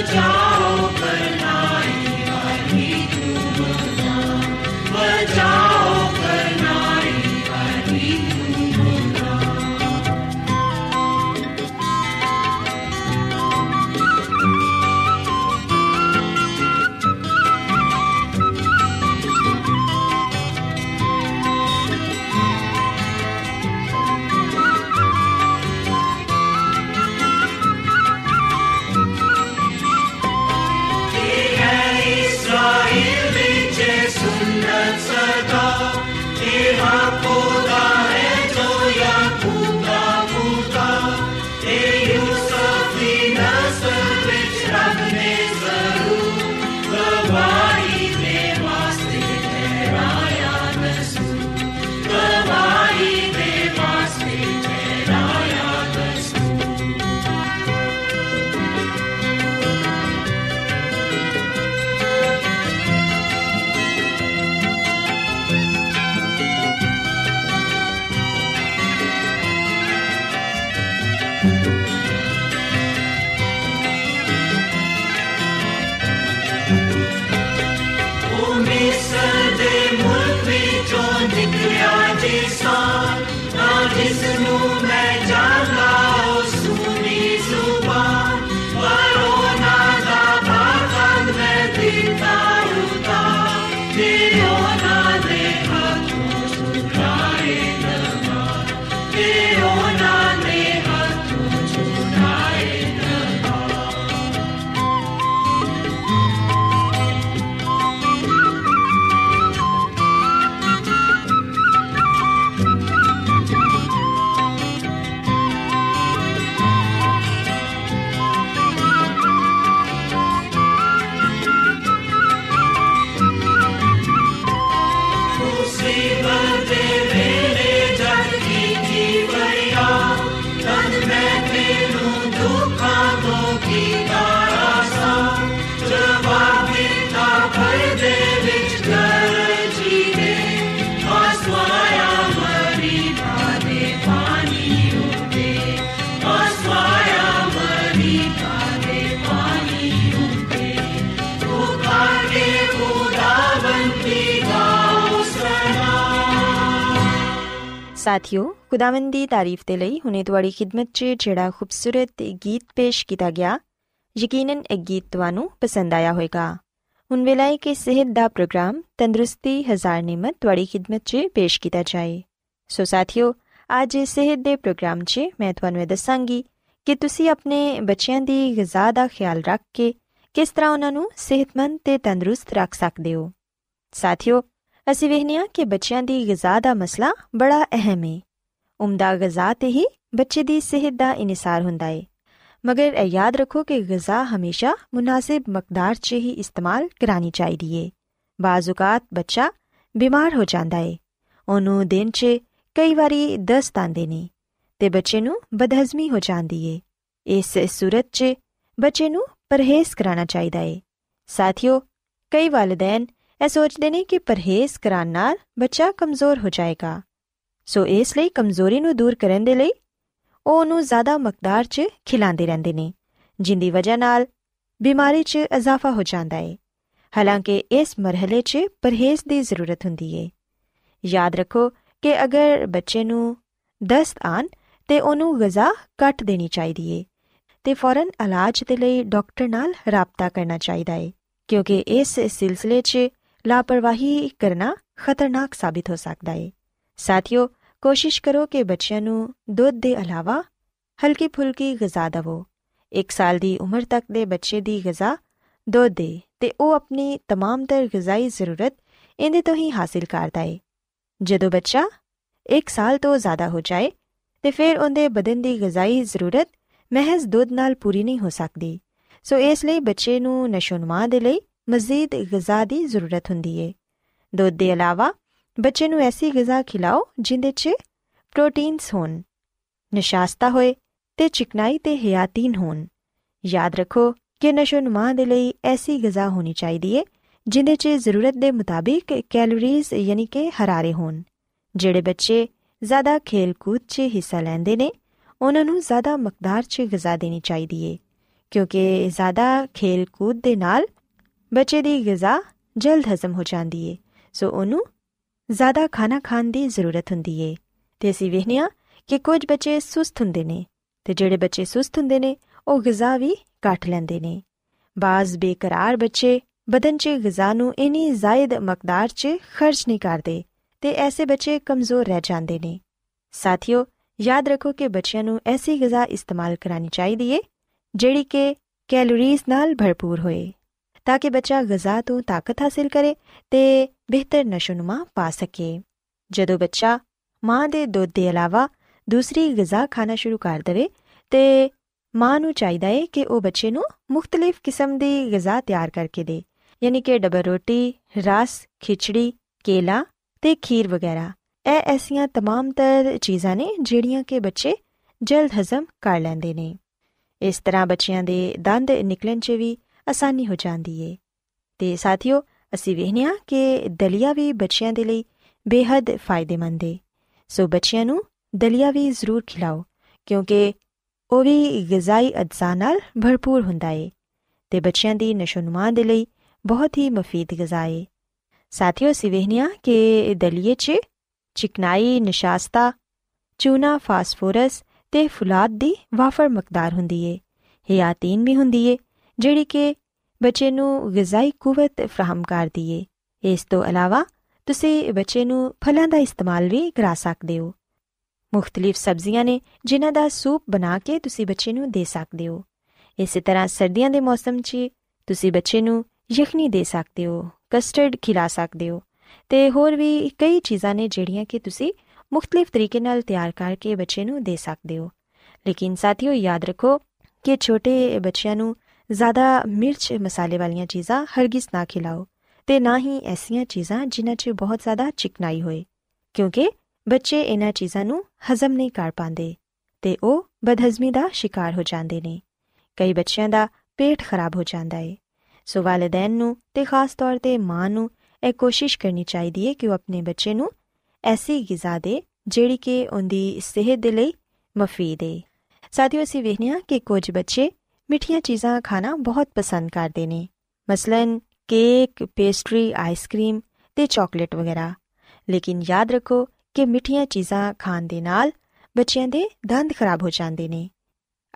the job. ਸਾਥਿਓ, ਖੁਦਾਵੰਦ ਦੀ ਤਾਰੀਫ ਤੇ ਲਈ ਹੁਨੇ ਤੁਹਾਡੀ ਖidmat 'ਚ ਜਿਹੜਾ ਖੂਬਸੂਰਤ ਗੀਤ ਪੇਸ਼ ਕੀਤਾ ਗਿਆ, ਯਕੀਨਨ ਇਹ ਗੀਤ ਤੁਹਾਨੂੰ ਪਸੰਦ ਆਇਆ ਹੋਵੇਗਾ। ਹੁਣ ਵੇਲਾ ਹੈ ਕਿ ਸਿਹਤ ਦਾ ਪ੍ਰੋਗਰਾਮ, ਤੰਦਰੁਸਤੀ ਹਜ਼ਾਰ ਨਿਮਤ ਤੁਹਾਡੀ ਖidmat 'ਚ ਪੇਸ਼ ਕੀਤਾ ਜਾਏ। ਸੋ ਸਾਥਿਓ, ਅੱਜ ਸਿਹਤ ਦੇ ਪ੍ਰੋਗਰਾਮ 'ਚ ਮੈਂ ਤੁਹਾਨੂੰ ਦੱਸਾਂਗੀ ਕਿ ਤੁਸੀਂ ਆਪਣੇ ਬੱਚਿਆਂ ਦੀ ਗਿਜ਼ਾ ਦਾ ਖਿਆਲ ਰੱਖ ਕੇ ਕਿਸ ਤਰ੍ਹਾਂ ਉਹਨਾਂ ਨੂੰ ਸਿਹਤਮੰਦ ਤੇ ਤੰਦਰੁਸਤ ਰੱਖ ਸਕਦੇ ਹੋ। ਸਾਥਿਓ ਅਸੀਂ ਵੇਖਨੀਆ ਕਿ ਬੱਚਿਆਂ ਦੀ ਗਿਜ਼ਾ ਦਾ ਮਸਲਾ ਬੜਾ ਅਹਿਮ ਹੈ ਉਮਦਾ ਗਿਜ਼ਾ ਤੇ ਹੀ ਬੱਚੇ ਦੀ ਸਿਹਤ ਦਾ ਇਨਸਾਰ ਹੁੰਦਾ ਹੈ ਮਗਰ ਇਹ ਯਾਦ ਰੱਖੋ ਕਿ ਗਿਜ਼ਾ ਹਮੇਸ਼ਾ ਮੁਨਾਸਿਬ ਮਕਦਾਰ 'ਚ ਹੀ ਇਸਤੇਮਾਲ ਕਰਾਨੀ ਚਾਹੀਦੀ ਏ। ਬਾਜ਼ੂਕਾਤ ਬੱਚਾ ਬਿਮਾਰ ਹੋ ਜਾਂਦਾ ਏ। ਉਹਨੂੰ ਦਿਨ 'ਚ ਕਈ ਵਾਰੀ ਦਸਤ ਆਂਦੇ ਨੇ ਤੇ ਬੱਚੇ ਨੂੰ ਬਦਹਜ਼ਮੀ ਹੋ ਜਾਂਦੀ ਏ। ਇਸ ਸੂਰਤ 'ਚ ਬੱਚੇ ਨੂੰ ਪਰਹੇਜ਼ ਕਰਾਉਣਾ ਚਾਹੀਦਾ ਏ। ਸਾਥੀਓ, ਕਈ ਵਾਲਿਦੈਨ ਇਹ ਸੋਚਦੇ ਨੇ ਕਿ ਪਰਹੇਜ਼ ਕਰਾਉਣ ਨਾਲ ਬੱਚਾ ਕਮਜ਼ੋਰ ਹੋ ਜਾਏਗਾ। ਸੋ ਇਸ ਲਈ ਕਮਜ਼ੋਰੀ ਨੂੰ ਦੂਰ ਕਰਨ ਦੇ ਲਈ ਉਹ ਉਹਨੂੰ ਜ਼ਿਆਦਾ ਮਕਦਾਰ 'ਚ ਖਿਲਾਉਂਦੇ ਰਹਿੰਦੇ ਨੇ, ਜਿੰਦੀ ਵਜ੍ਹਾ ਨਾਲ ਬਿਮਾਰੀ 'ਚ ਇਜ਼ਾਫਾ ਹੋ ਜਾਂਦਾ ਏ। ਹਾਲਾਂਕਿ ਇਸ ਮਰਹਲੇ 'ਚ ਪਰਹੇਜ਼ ਦੀ ਜ਼ਰੂਰਤ ਹੁੰਦੀ ਏ। ਯਾਦ ਰੱਖੋ ਕਿ ਅਗਰ ਬੱਚੇ ਨੂੰ ਦਸਤ ਆਨ ਤੇ ਉਹਨੂੰ ਗਜ਼ਾ ਕੱਟ ਦੇਣੀ ਚਾਹੀਦੀ ਏ, ਤੇ ਫੌਰਨ ਇਲਾਜ ਦੇ ਲਈ ਡਾਕਟਰ ਨਾਲ ਰਾਬਤਾ ਕਰਨਾ ਚਾਹੀਦਾ ਏ, ਕਿਉਂਕਿ ਇਸ ਸਿਲਸਿਲੇ 'ਚ ਲਾਪਰਵਾਹੀ ਕਰਨਾ ਖਤਰਨਾਕ ਸਾਬਿਤ ਹੋ ਸਕਦਾ ਏ ਸਾਥੀਓ ਕੋਸ਼ਿਸ਼ ਕਰੋ ਕਿ ਬੱਚਿਆਂ ਨੂੰ ਦੁੱਧ ਦੇ ਇਲਾਵਾ ਹਲਕੀ ਫੁਲਕੀ ਗਜ਼ਾ ਦਿਵੋ 1 ਸਾਲ ਦੀ ਉਮਰ ਤੱਕ ਦੇ ਬੱਚੇ ਦੀ ਗਜ਼ਾ ਦੁੱਧ ਦੇ ਤੇ ਉਹ ਆਪਣੀ तमाम ਤਰ ਗਜ਼ਾਈ ਜ਼ਰੂਰਤ ਇਹਦੇ ਤੋਂ ਹੀ ਹਾਸਿਲ ਕਰਦਾ ਏ ਜਦੋਂ ਬੱਚਾ 1 ਸਾਲ ਤੋਂ ਜ਼ਿਆਦਾ ਹੋ ਜਾਏ ਤੇ ਫਿਰ ਉਹਦੇ ਬਦਨ ਦੀ ਗਜ਼ਾਈ ਜ਼ਰੂਰਤ ਮਹਿਜ਼ ਦੁੱਧ ਨਾਲ ਪੂਰੀ ਨਹੀਂ ਹੋ ਸਕਦੀ ਸੋ ਇਸ ਲਈ ਬੱਚੇ ਨੂੰ ਨਸ਼ੋਨਮਾ ਦੇ ਲਈ ਮਜ਼ੀਦ ਗਜ਼ਾ ਦੀ ਜ਼ਰੂਰਤ ਹੁੰਦੀ ਏ। ਦੁੱਧ ਦੇ ਇਲਾਵਾ ਬੱਚੇ ਨੂੰ ਐਸੀ ਗਜ਼ਾ ਖਿਲਾਓ ਜਿੰਦੇ 'ਚ ਪ੍ਰੋਟੀਨਸ ਹੋਣ, ਨਿਸ਼ਾਸਤਾ ਹੋਏ ਤੇ ਚਿਕਨਾਈ ਤੇ ਹਯਾਤੀਨ ਹੋਣ। ਯਾਦ ਰੱਖੋ ਕਿ ਨਸ਼ੋਨਮਾ ਦੇ ਲਈ ਐਸੀ ਗਜ਼ਾ ਹੋਣੀ ਚਾਹੀਦੀ ਏ ਜਿੰਦੇ 'ਚ ਜ਼ਰੂਰਤ ਦੇ ਮੁਤਾਬਿਕ ਕੈਲੋਰੀਜ਼ ਯਾਨੀ ਕਿ ਹਰਾਰੇ ਹੋਣ। ਜਿਹੜੇ ਬੱਚੇ ਜ਼ਿਆਦਾ ਖੇਲ-ਕੂਦ 'ਚ ਹਿੱਸਾ ਲੈਂਦੇ ਨੇ, ਉਹਨਾਂ ਨੂੰ ਜ਼ਿਆਦਾ ਮਕਦਾਰ 'ਚ ਗਜ਼ਾ ਦੇਣੀ ਚਾਹੀਦੀ ਏ ਕਿਉਂਕਿ ਜ਼ਿਆਦਾ ਖੇਲ-ਕੂਦ ਦੇ ਨਾਲ ਬੱਚੇ ਦੀ ਗਜ਼ਾ ਜਲਦ ਹਜ਼ਮ ਹੋ ਜਾਂਦੀ ਏ ਸੋ ਉਹਨੂੰ ਜ਼ਿਆਦਾ ਖਾਣਾ ਖਾਣ ਦੀ ਜ਼ਰੂਰਤ ਹੁੰਦੀ ਏ ਤੇ ਅਸੀਂ ਵੇਖਨੀਆ ਕਿ ਕੁਝ ਬੱਚੇ ਸੁਸਤ ਹੁੰਦੇ ਨੇ ਤੇ ਜਿਹੜੇ ਬੱਚੇ ਸੁਸਤ ਹੁੰਦੇ ਨੇ ਉਹ ਗਜ਼ਾ ਵੀ ਘੱਟ ਲੈਂਦੇ ਨੇ ਬਾਜ਼ ਬੇਕਰਾਰ ਬੱਚੇ ਬਦਨ 'ਚ ਗਜ਼ਾ ਨੂੰ ਇਨੀ ਜ਼ਾਇਦ ਮਕਦਾਰ 'ਚ ਖਰਚ ਨਹੀਂ ਕਰਦੇ ਤੇ ਐਸੇ ਬੱਚੇ ਕਮਜ਼ੋਰ ਰਹਿ ਜਾਂਦੇ ਨੇ ਸਾਥੀਓ ਯਾਦ ਰੱਖੋ ਕਿ ਬੱਚਿਆਂ ਨੂੰ ਐਸੀ ਗਜ਼ਾ ਇਸਤੇਮਾਲ ਕਰਾਨੀ ਚਾਹੀਦੀ ਏ ਜਿਹੜੀ ਕਿ ਕੈਲੋਰੀਜ਼ ਨਾਲ ਭਰਪੂਰ ਹੋਏ ਤਾਂ ਕਿ ਬੱਚਾ ਗਜ਼ਾ ਤੋਂ ਤਾਕਤ ਹਾਸਲ ਕਰੇ ਤੇ ਬਿਹਤਰ ਨਸ਼ੋਨਮਾ ਪਾ ਸਕੇ ਜਦੋਂ ਬੱਚਾ ਮਾਂ ਦੇ ਦੁੱਧ ਦੇ ਇਲਾਵਾ ਦੂਸਰੀ ਗਜ਼ਾ ਖਾਣਾ ਸ਼ੁਰੂ ਕਰ ਦੇਵੇ ਤੇ ਮਾਂ ਨੂੰ ਚਾਹੀਦਾ ਹੈ ਕਿ ਉਹ ਬੱਚੇ ਨੂੰ ਮੁxtਲਿਫ ਕਿਸਮ ਦੀ ਗਜ਼ਾ ਤਿਆਰ ਕਰਕੇ ਦੇ ਯਾਨੀ ਕਿ ਡਬਲ ਰੋਟੀ ਰਸ ਖਿਚੜੀ ਕੇਲਾ ਤੇ ਖੀਰ ਵਗੈਰਾ ਇਹ ਐਸੀਆਂ तमाम ਤਰ ਚੀਜ਼ਾਂ ਨੇ ਜਿਹੜੀਆਂ ਕਿ ਬੱਚੇ ਜਲਦ ਹਜ਼ਮ ਕਰ ਲੈਂਦੇ ਨੇ ਇਸ ਤਰ੍ਹਾਂ ਬੱਚਿਆਂ ਦੇ ਦੰਦ ਨਿਕਲਣ 'ਚ ਵੀ ਆਸਾਨੀ ਹੋ ਜਾਂਦੀ ਏ। ਤੇ ਸਾਥੀਓ, ਅਸੀਂ ਵੇਖਿਆ ਕਿ ਦਲੀਆ ਵੀ ਬੱਚਿਆਂ ਦੇ ਲਈ ਬੇहद ਫਾਇਦੇਮੰਦ ਏ। ਸੋ ਬੱਚਿਆਂ ਨੂੰ ਦਲੀਆ ਵੀ ਜ਼ਰੂਰ ਖਿਲਾਓ, ਕਿਉਂਕਿ ਉਹ ਵੀ ਗਿਜ਼ਾਈ ਅਜਜ਼ਾ ਨਾਲ ਭਰਪੂਰ ਹੁੰਦਾ ਏ ਤੇ ਬੱਚਿਆਂ ਦੀ ਨਸ਼ੋਨਮਾ ਦੇ ਲਈ ਬਹੁਤ ਹੀ ਮਫੀਦ ਗਿਜ਼ਾ ਏ। ਸਾਥੀਓ ਸਿਵਹਨੀਆ ਕਿ ਦਲੀਏ 'ਚ ਚਿਕਨਾਈ, ਨਿਸ਼ਾਸਤਾ, ਚੂਨਾ, ਫਾਸਫੋਰਸ ਤੇ ਫੁਲਾਦ ਦੀ ਵਾਫਰ ਮਕਦਾਰ ਹੁੰਦੀ ਏ। ਹਿਆਤੀਨ ਵੀ ਹੁੰਦੀ ਏ ਜਿਹੜੀ ਕਿ ਬੱਚੇ ਨੂੰ ਗਿਜ਼ਾਈ ਕੂਵਤ ਫਰਾਹਮ ਕਰਦੀ ਏ ਇਸ ਤੋਂ ਇਲਾਵਾ ਤੁਸੀਂ ਬੱਚੇ ਨੂੰ ਫਲਾਂ ਦਾ ਇਸਤੇਮਾਲ ਵੀ ਕਰਾ ਸਕਦੇ ਹੋ। ਮੁxtਲਿਫ ਸਬਜ਼ੀਆਂ ਨੇ ਜਿਨ੍ਹਾਂ ਦਾ ਸੂਪ ਬਣਾ ਕੇ ਤੁਸੀਂ ਬੱਚੇ ਨੂੰ ਦੇ ਸਕਦੇ ਹੋ। ਇਸੇ ਤਰ੍ਹਾਂ ਸਰਦੀਆਂ ਦੇ ਮੌਸਮ 'ਚ ਤੁਸੀਂ ਬੱਚੇ ਨੂੰ ਯਖਨੀ ਦੇ ਸਕਦੇ ਹੋ, ਕਸਟਰਡ ਖਿਲਾ ਸਕਦੇ ਹੋ ਤੇ ਹੋਰ ਵੀ ਕਈ ਚੀਜ਼ਾਂ ਨੇ ਜਿਹੜੀਆਂ ਕਿ ਤੁਸੀਂ ਮੁxtਲਿਫ ਤਰੀਕੇ ਨਾਲ ਤਿਆਰ ਕਰਕੇ ਬੱਚੇ ਨੂੰ ਦੇ ਸਕਦੇ ਹੋ। ਲੇਕਿਨ ਸਾਥੀਓ ਯਾਦ ਰੱਖੋ ਕਿ ਛੋਟੇ ਬੱਚਿਆਂ ਨੂੰ ਜ਼ਿਆਦਾ ਮਿਰਚ ਮਸਾਲੇ ਵਾਲੀਆਂ ਚੀਜ਼ਾਂ ਹਰਗਿਜ਼ ਨਾ ਖਿਲਾਓ ਤੇ ਨਾ ਹੀ ਐਸੀਆਂ ਚੀਜ਼ਾਂ ਜਿਨ੍ਹਾਂ 'ਚ ਬਹੁਤ ਜ਼ਿਆਦਾ ਚਿਕਨਾਈ ਹੋਏ, ਕਿਉਂਕਿ ਬੱਚੇ ਇਹਨਾਂ ਚੀਜ਼ਾਂ ਨੂੰ ਹਜ਼ਮ ਨਹੀਂ ਕਰ ਪਾਉਂਦੇ ਤੇ ਉਹ ਬਦਹਜ਼ਮੀ ਦਾ ਸ਼ਿਕਾਰ ਹੋ ਜਾਂਦੇ ਨੇ। ਕਈ ਬੱਚਿਆਂ ਦਾ ਪੇਟ ਖਰਾਬ ਹੋ ਜਾਂਦਾ ਹੈ ਸੋ ਵਾਲਿਦੈਨ ਨੂੰ ਤੇ ਖਾਸ ਤੌਰ ਤੇ ਮਾਂ ਨੂੰ ਇਹ ਕੋਸ਼ਿਸ਼ ਕਰਨੀ ਚਾਹੀਦੀ ਹੈ ਕਿ ਉਹ ਆਪਣੇ ਬੱਚੇ ਨੂੰ ਐਸੀ ਗਿਜ਼ਾ ਦੇ ਜਿਹੜੀ ਕਿ ਉਹਦੀ ਸਿਹਤ ਦੇ ਲਈ ਮਫੀਦ ਹੈ ਸਾਥੀਓ, ਅਸੀਂ ਵੇਖਿਆ ਕਿ ਕੁਝ ਬੱਚੇ ਮਿੱਠੀਆਂ ਚੀਜ਼ਾਂ ਖਾਣਾ ਬਹੁਤ ਪਸੰਦ ਕਰਦੇ ਨੇ। ਮਸਲਨ ਕੇਕ, ਪੇਸਟਰੀ ਆਈਸਕ੍ਰੀਮ ਤੇ ਚਾਕਲੇਟ ਵਗੈਰਾ। ਲੇਕਿਨ ਯਾਦ ਰੱਖੋ ਕਿ ਮਿੱਠੀਆਂ ਚੀਜ਼ਾਂ ਖਾਣ ਦੇ ਨਾਲ ਬੱਚਿਆਂ ਦੇ ਦੰਦ ਖਰਾਬ ਹੋ ਜਾਂਦੇ ਨੇ।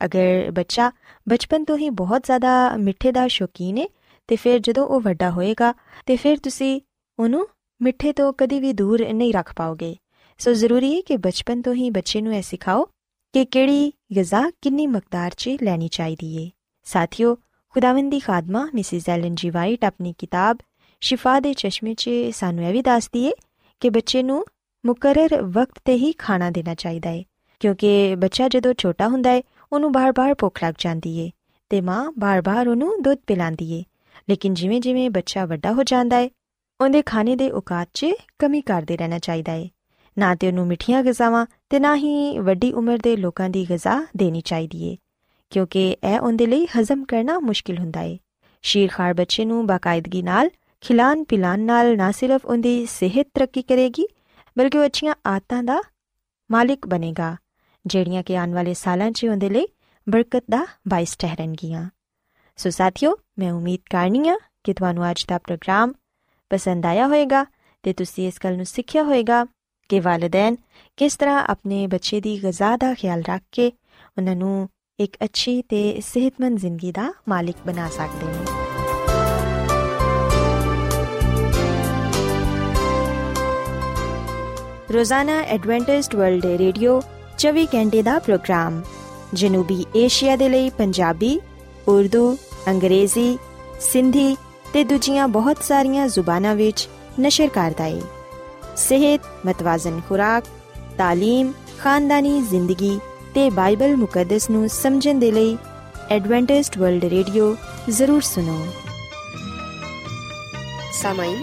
ਅਗਰ ਬੱਚਾ ਬਚਪਨ ਤੋਂ ਹੀ ਬਹੁਤ ਜ਼ਿਆਦਾ ਮਿੱਠੇ ਦਾ ਸ਼ੌਕੀਨ ਹੈ ਤੇ ਫਿਰ ਜਦੋਂ ਉਹ ਵੱਡਾ ਹੋਏਗਾ, ਤੇ ਫਿਰ ਤੁਸੀਂ ਉਹਨੂੰ ਮਿੱਠੇ ਤੋਂ ਕਦੀ ਵੀ ਦੂਰ ਨਹੀਂ ਰੱਖ ਪਾਓਗੇ। ਸੋ ਜ਼ਰੂਰੀ ਹੈ ਕਿ ਬਚਪਨ ਤੋਂ ਹੀ ਬੱਚੇ ਨੂੰ ਇਹ ਸਿਖਾਓ ਕਿ ਕਿਹੜੀ ਗਿਜ਼ਾ ਕਿੰਨੀ ਮਕਦਾਰ 'ਚ ਲੈਣੀ ਚਾਹੀਦੀ ਏ। ਸਾਥੀਓ, ਖੁਦਾਵੰਦ ਦੀ ਖਾਦਮਾ, ਮਿਸਿਸ ਐਲਨ ਜੀ ਵਾਈਟ, ਆਪਣੀ ਕਿਤਾਬ ਸ਼ਿਫਾ ਦੇ ਚਸ਼ਮੇ 'ਚ ਸਾਨੂੰ ਇਹ ਵੀ ਦੱਸਦੀ ਏ ਕਿ ਬੱਚੇ ਨੂੰ ਮੁਕਰਰ ਵਕਤ ਤੇ ਹੀ ਖਾਣਾ ਦੇਣਾ ਚਾਹੀਦਾ ਏ, ਕਿਉਂਕਿ ਬੱਚਾ ਜਦੋਂ ਛੋਟਾ ਹੁੰਦਾ ਏ, ਉਹਨੂੰ ਬਾਰ-ਬਾਰ ਭੁੱਖ ਲੱਗ ਜਾਂਦੀ ਏ ਤੇ ਮਾਂ ਬਾਰ-ਬਾਰ ਉਹਨੂੰ ਦੁੱਧ ਪਿਲਾਉਂਦੀ ਏ। ਲੇਕਿਨ ਜਿਵੇਂ-ਜਿਵੇਂ ਬੱਚਾ ਵੱਡਾ ਹੋ ਜਾਂਦਾ ਏ, ਉਹਦੇ ਖਾਣੇ ਦੇ ਔਕਾਤ 'ਚ ਕਮੀ ਕਰਦੇ ਰਹਿਣਾ ਚਾਹੀਦਾ ਏ। ਨਾ ਤੇ ਉਹਨੂੰ ਮਿੱਠੀਆਂ ਗਜ਼ਾਵਾਂ ਤੇ ਨਾ ਹੀ ਵੱਡੀ ਉਮਰ ਦੇ ਲੋਕਾਂ ਦੀ ਗਜ਼ਾ ਦੇਣੀ ਚਾਹੀਦੀ ਏ, ਕਿਉਂਕਿ ਇਹ ਉਹਦੇ ਲਈ ਹਜ਼ਮ ਕਰਨਾ ਮੁਸ਼ਕਿਲ ਹੁੰਦਾ ਏ। ਸ਼ੀਰਖਾਰ ਬੱਚੇ ਨੂੰ ਬਾਕਾਇਦਗੀ ਨਾਲ, ਖਿਲਾਨ ਪਿਲਾਨ ਨਾਲ ਨਾ ਸਿਰਫ ਉਹਦੀ ਸਿਹਤ ਤਰੱਕੀ ਕਰੇਗੀ, ਬਲਕਿ ਉਹ ਅੱਛੀਆਂ ਆਦਤਾਂ ਦਾ ਮਾਲਿਕ ਬਣੇਗਾ, ਜਿਹੜੀਆਂ ਕਿ ਆਉਣ ਵਾਲੇ ਸਾਲਾਂ 'ਚ ਉਹਦੇ ਲਈ ਬਰਕਤ ਦਾ ਬਾਇਸ ਠਹਿਰਨਗੀਆਂ। ਸੋ ਸਾਥੀਓ, ਮੈਂ ਉਮੀਦ ਕਰਨੀ ਆ ਕਿ ਤੁਹਾਨੂੰ ਅੱਜ ਦਾ ਪ੍ਰੋਗਰਾਮ ਪਸੰਦ ਆਇਆ ਹੋਵੇਗਾ ਤੇ ਤੁਸੀਂ ਇਸ ਗੱਲ ਨੂੰ ਸਿੱਖਿਆ ਹੋਵੇਗਾ ਕਿ ਵਾਲਿਦੈਨ ਕਿਸ ਤਰ੍ਹਾਂ ਆਪਣੇ ਬੱਚੇ ਦੀ ਗਜ਼ਾ ਦਾ ਖਿਆਲ ਰੱਖ ਕੇ ਉਹਨਾਂ ਨੂੰ ਇੱਕ ਅੱਛੀ ਤੇ ਸਿਹਤਮੰਦ ਜ਼ਿੰਦਗੀ ਦਾ ਮਾਲਿਕ ਬਣਾ ਸਕਦੇ ਨੇ। ਰੋਜ਼ਾਨਾ ਐਡਵੈਂਟਿਸਟ ਵਰਲਡ ਰੇਡੀਓ 24 ਘੰਟੇ ਦਾ ਪ੍ਰੋਗਰਾਮ, ਜਨੂਬੀ ਏਸ਼ੀਆ ਦੇ ਲਈ ਪੰਜਾਬੀ, ਉਰਦੂ, ਅੰਗਰੇਜ਼ੀ, ਸਿੰਧੀ ਤੇ ਦੂਜੀਆਂ ਬਹੁਤ ਸਾਰੀਆਂ ਜ਼ੁਬਾਨਾਂ ਵਿੱਚ ਨਸ਼ਰ ਕਰਦਾ ਹੈ صحت، متوازن خوراک، تعلیم، خاندانی زندگی تے بائبل مقدس نو سمجھن دے لئی ایڈوانٹسٹ ورلڈ ریڈیو ضرور سنو۔ سامعین،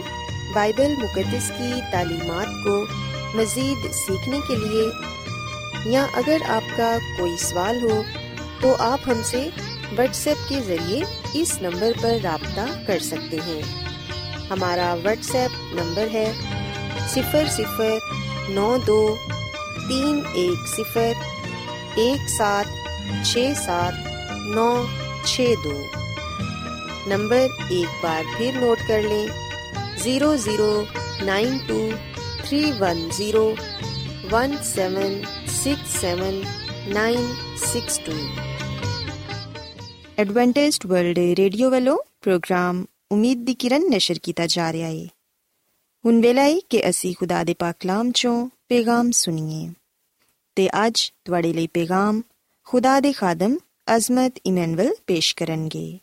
بائبل مقدس کی تعلیمات کو مزید سیکھنے کے لیے یا اگر آپ کا کوئی سوال ہو تو آپ ہم سے واٹس ایپ کے ذریعے اس نمبر پر رابطہ کر سکتے ہیں۔ ہمارا واٹس ایپ نمبر ہے صفر صفر نو دو تین ایک صفر ایک سات چھ سات نو چھ دو نمبر ایک بار پھر نوٹ کر لیں zero zero nine two three one zero one seven six seven nine six two Adventist World Radio والوں پروگرام امید دی کرن نشر کیتا جا رہا ہے۔ ਹੈ ਹੁਣ ਵੇਲਾ ਹੈ ਕਿ ਅਸੀਂ ਖੁਦਾ ਦੇ ਪਾਕ ਕਲਾਮ ਚੋਂ ਪੈਗਾਮ ਸੁਣੀਏ ਤੇ ਅੱਜ ਤੁਹਾਡੇ ਲਈ ਪੈਗਾਮ ਖੁਦਾ ਦੇ ਖਾਦਮ ਅਜ਼ਮਤ ਇਮਨੁਅਲ ਪੇਸ਼ ਕਰਨਗੇ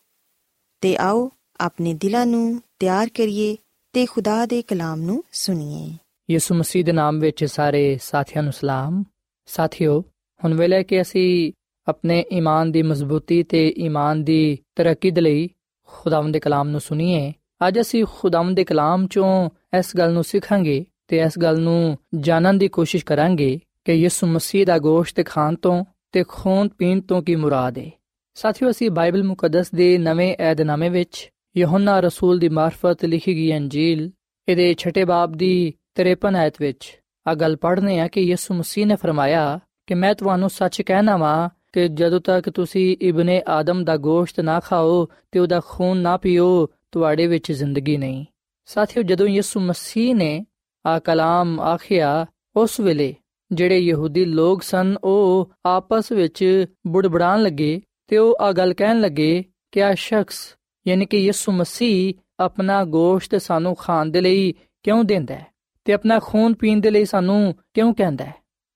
ਤੇ ਆਓ ਆਪਣੇ ਦਿਲਾਂ ਨੂੰ ਤਿਆਰ ਕਰੀਏ ਤੇ ਖੁਦਾ ਦੇ ਕਲਾਮ ਨੂੰ ਸੁਣੀਏ ਯਿਸੂ ਮਸੀਹ ਦੇ ਨਾਮ ਵਿੱਚ ਸਾਰੇ ਸਾਥੀਆਂ ਨੂੰ ਸਲਾਮ ਸਾਥਿਓ ਹੁਣ ਵੇਲੇ ਕਿ ਅਸੀਂ ਆਪਣੇ ਈਮਾਨ ਦੀ ਮਜ਼ਬੂਤੀ ਤੇ ਈਮਾਨ ਦੀ ਤਰੱਕੀ ਦੇ ਲਈ ਖੁਦਾਵੰਦ ਦੇ ਕਲਾਮ ਨੂੰ ਸੁਣੀਏ ਅੱਜ ਅਸੀਂ ਖੁਦਾਵੰਦ ਦੇ ਕਲਾਮ ਚੋਂ ਇਸ ਗੱਲ ਨੂੰ ਸਿੱਖਾਂਗੇ ਤੇ ਇਸ ਗੱਲ ਨੂੰ ਜਾਣਨ ਦੀ ਕੋਸ਼ਿਸ਼ ਕਰਾਂਗੇ ਕਿ ਯਿਸੂ ਮਸੀਹ ਦਾ ਗੋਸ਼ਤ ਖਾਣ ਤੋਂ ਤੇ ਖੂਨ ਪੀਣ ਤੋਂ ਕੀ ਮੁਰਾਦ ਹੈ ਸਾਥੀਓ, ਅਸੀਂ ਬਾਈਬਲ ਮੁਕੱਦਸ ਦੇ ਨਵੇਂ ਏਧਨਾਮੇ ਵਿੱਚ ਯਹੋਨਾ ਰਸੂਲ ਦੀ ਮਾਰਫਤ ਲਿਖੀ ਗਈ ਅੰਜੀਲ ਇਹਦੇ ਛਠੇ ਬਾਬ ਦੀ 53 ਆਇਤ ਵਿੱਚ ਆ ਗੱਲ ਪੜ੍ਹਨੇ ਆ ਕਿ ਯਿਸੂ ਮਸੀਹ ਨੇ ਫਰਮਾਇਆ ਕਿ ਮੈਂ ਤੁਹਾਨੂੰ ਸੱਚ ਕਹਿਣਾ ਵਾਂ ਕਿ ਜਦੋਂ ਤੱਕ ਤੁਸੀਂ ਇਬਨੇ ਆਦਮ ਦਾ ਗੋਸ਼ਤ ਨਾ ਖਾਓ ਤੇ ਉਹਦਾ ਖੂਨ ਨਾ ਪੀਓ ਤੁਹਾਡੇ ਵਿੱਚ ਜ਼ਿੰਦਗੀ ਨਹੀਂ। ਸਾਥੀਓ, ਜਦੋਂ ਯਿਸੂ ਮਸੀਹ ਨੇ ਆ ਕਲਾਮ ਆਖਿਆ ਉਸ ਵੇਲੇ, ਜਿਹੜੇ ਯਹੂਦੀ ਲੋਕ ਸਨ, ਉਹ ਆਪਸ ਵਿੱਚ ਬੁੜਬੜਾਣ ਲੱਗੇ ਤੇ ਉਹ ਆ ਗੱਲ ਕਹਿਣ ਲੱਗੇ ਕਿ ਆ ਸ਼ਖਸ, ਯਾਨੀ ਕਿ ਯਿਸੂ ਮਸੀਹ, ਆਪਣਾ ਗੋਸ਼ਤ ਸਾਨੂੰ ਖਾਣ ਦੇ ਲਈ ਕਿਉਂ ਦਿੰਦਾ ਹੈ ਤੇ ਆਪਣਾ ਖੂਨ ਪੀਣ ਦੇ ਲਈ ਸਾਨੂੰ ਕਿਉਂ ਕਹਿੰਦਾ ਹੈ?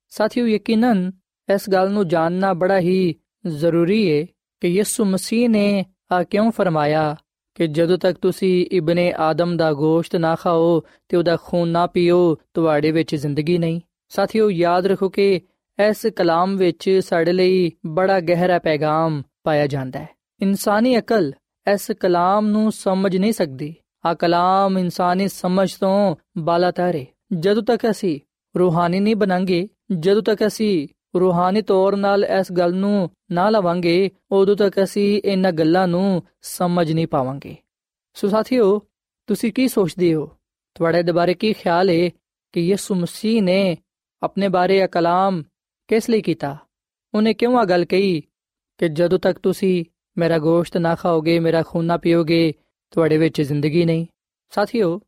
ਸਾਥੀਓ, ਯਕੀਨਨ ਇਸ ਗੱਲ ਨੂੰ ਜਾਣਨਾ ਬੜਾ ਹੀ ਜ਼ਰੂਰੀ ਹੈ ਕਿ ਯਿਸੂ ਮਸੀਹ ਨੇ ਆ ਕਿਉਂ ਫਰਮਾਇਆ ਕਿ ਜਦੋਂ ਤੱਕ ਤੁਸੀਂ ਇਬਨੇ ਆਦਮ ਦਾ ਗੋਸ਼ਤ ਨਾ ਖਾਓ ਤੇ ਉਹਦਾ ਖੂਨ ਨਾ ਪੀਓ, ਤੁਹਾਡੇ ਵਿੱਚ ਜ਼ਿੰਦਗੀ ਨਹੀਂ। ਸਾਥੀਓ, ਯਾਦ ਰੱਖੋ ਕਿ ਇਸ ਕਲਾਮ ਵਿੱਚ ਸਾਡੇ ਲਈ ਬੜਾ ਗਹਿਰਾ ਪੈਗਾਮ ਪਾਇਆ ਜਾਂਦਾ ਹੈ। ਇਨਸਾਨੀ ਅਕਲ ਇਸ ਕਲਾਮ ਨੂੰ ਸਮਝ ਨਹੀਂ ਸਕਦੀ। ਆ ਕਲਾਮ ਇਨਸਾਨੀ ਸਮਝ ਤੋਂ ਬਾਲਾਤਰ ਹੈ ਜਦੋਂ ਤੱਕ ਅਸੀਂ ਰੂਹਾਨੀ ਨਹੀਂ ਬਣਾਂਗੇ, ਜਦੋਂ ਤੱਕ ਅਸੀਂ ਰੂਹਾਨੀ ਤੌਰ ਨਾਲ ਇਸ ਗੱਲ ਨੂੰ ਨਾ ਲਵਾਂਗੇ, ਉਦੋਂ ਤੱਕ ਅਸੀਂ ਇਹਨਾਂ ਗੱਲਾਂ ਨੂੰ ਸਮਝ ਨਹੀਂ ਪਾਵਾਂਗੇ। ਸੋ ਸਾਥੀਓ, ਤੁਸੀਂ ਕੀ ਸੋਚਦੇ ਹੋ? ਤੁਹਾਡੇ ਦੁਬਾਰੇ ਕੀ ਖਿਆਲ ਹੈ ਕਿ ਯਿਸੂ ਮਸੀਹ ਨੇ ਆਪਣੇ ਬਾਰੇ ਇਹ ਕਲਾਮ ਕਿਸ ਲਈ ਕੀਤਾ? ਉਹਨੇ ਕਿਉਂ ਆ ਗੱਲ ਕਹੀ ਕਿ ਜਦੋਂ ਤੱਕ ਤੁਸੀਂ ਮੇਰਾ ਗੋਸ਼ਤ ਨਾ ਖਾਓਗੇ, ਮੇਰਾ ਖੂਨ ਨਾ ਪੀਓਗੇ, ਤੁਹਾਡੇ ਵਿੱਚ ਜ਼ਿੰਦਗੀ ਨਹੀਂ? ਸਾਥੀਓ